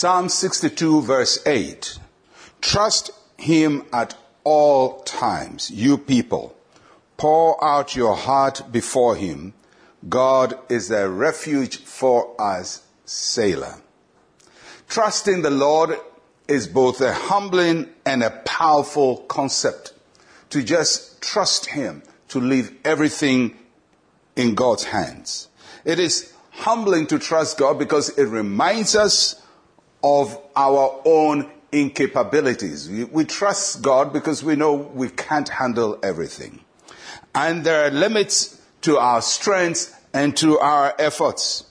Psalm 62 verse 8. Trust him at all times, you people. Pour out your heart before him. God is a refuge for us, Selah. Trusting the Lord is both a humbling and a powerful concept. To just trust him, to leave everything in God's hands. It is humbling to trust God because it reminds us of our own incapabilities. We, we, trust God because we know we can't handle everything. And there are limits to our strengths and to our efforts.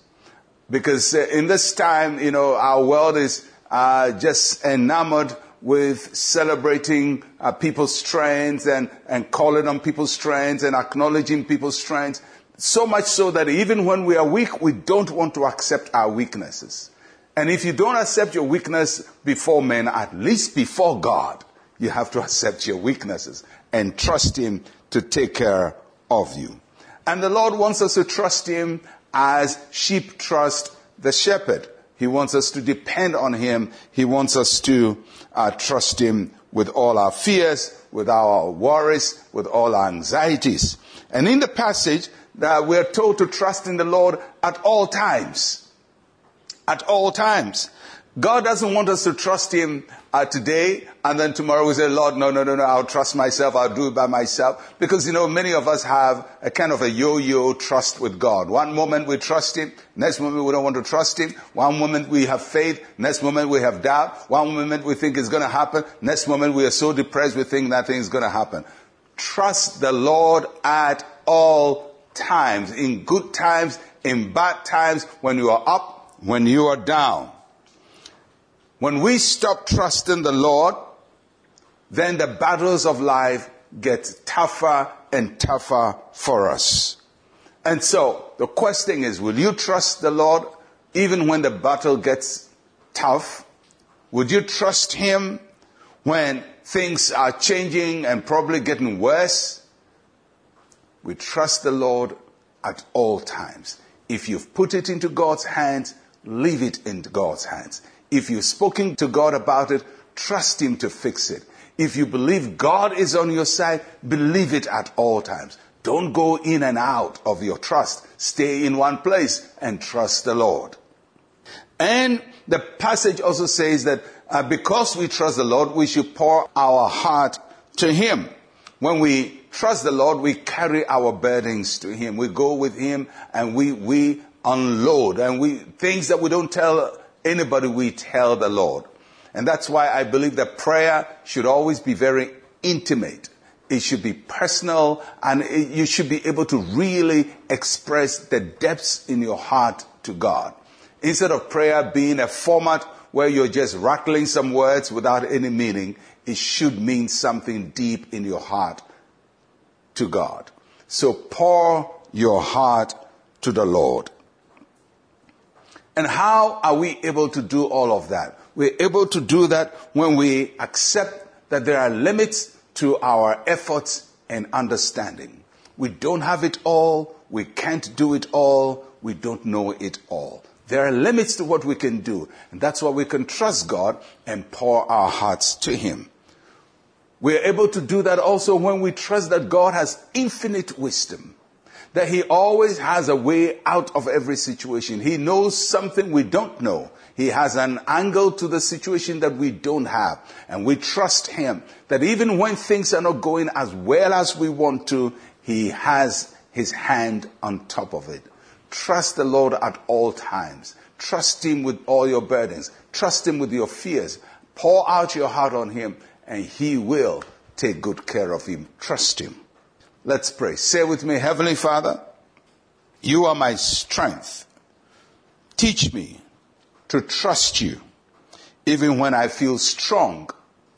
Because uh, in this time, you know, our world is uh, just enamored with celebrating uh, people's strengths and, and calling on people's strengths and acknowledging people's strengths. So much so that even when we are weak, we don't want to accept our weaknesses. And if you don't accept your weakness before men, at least before God, you have to accept your weaknesses and trust Him to take care of you. And the Lord wants us to trust Him as sheep trust the shepherd. He wants us to depend on Him. He wants us to uh, trust Him with all our fears, with our worries, with all our anxieties. And in the passage, that we're told to trust in the Lord at all times at all times. God doesn't want us to trust Him uh, today and then tomorrow we say, Lord, no, no, no, no, I'll trust myself, I'll do it by myself. Because, you know, many of us have a kind of a yo-yo trust with God. One moment we trust Him, next moment we don't want to trust Him. One moment we have faith, next moment we have doubt. One moment we think it's going to happen, next moment we are so depressed we think nothing is going to happen. Trust the Lord at all times, in good times, in bad times, when you are up, when you are down. When we stop trusting the Lord, then the battles of life get tougher and tougher for us. And so the question is, will you trust the Lord even when the battle gets tough? Would you trust Him when things are changing and probably getting worse? We trust the Lord at all times. If you've put it into God's hands, leave it in God's hands. If you've spoken to God about it, trust Him to fix it. If you believe God is on your side, believe it at all times. Don't go in and out of your trust. Stay in one place and trust the Lord. And the passage also says that uh, because we trust the Lord, we should pour our heart to Him. When we trust the Lord, we carry our burdens to Him. We go with Him and we, we unload and we, things that we don't tell anybody, we tell the Lord. And that's why I believe that prayer should always be very intimate. It should be personal and it, you should be able to really express the depths in your heart to God. Instead of prayer being a format where you're just rattling some words without any meaning, it should mean something deep in your heart to God. So pour your heart to the Lord. And how are we able to do all of that? We're able to do that when we accept that there are limits to our efforts and understanding. We don't have it all. We can't do it all. We don't know it all. There are limits to what we can do. And that's why we can trust God and pour our hearts to Him. We're able to do that also when we trust that God has infinite wisdom that he always has a way out of every situation. He knows something we don't know. He has an angle to the situation that we don't have. And we trust him that even when things are not going as well as we want to, he has his hand on top of it. Trust the Lord at all times. Trust him with all your burdens. Trust him with your fears. Pour out your heart on him and he will take good care of him. Trust him. Let's pray. Say with me, Heavenly Father, you are my strength. Teach me to trust you even when I feel strong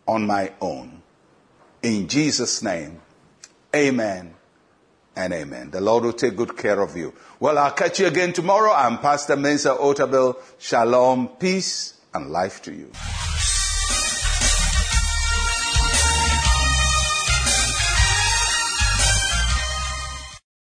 on my own. In Jesus' name, amen and amen. The Lord will take good care of you. Well, I'll catch you again tomorrow. I'm Pastor Mensa Otabil. Shalom, peace, and life to you.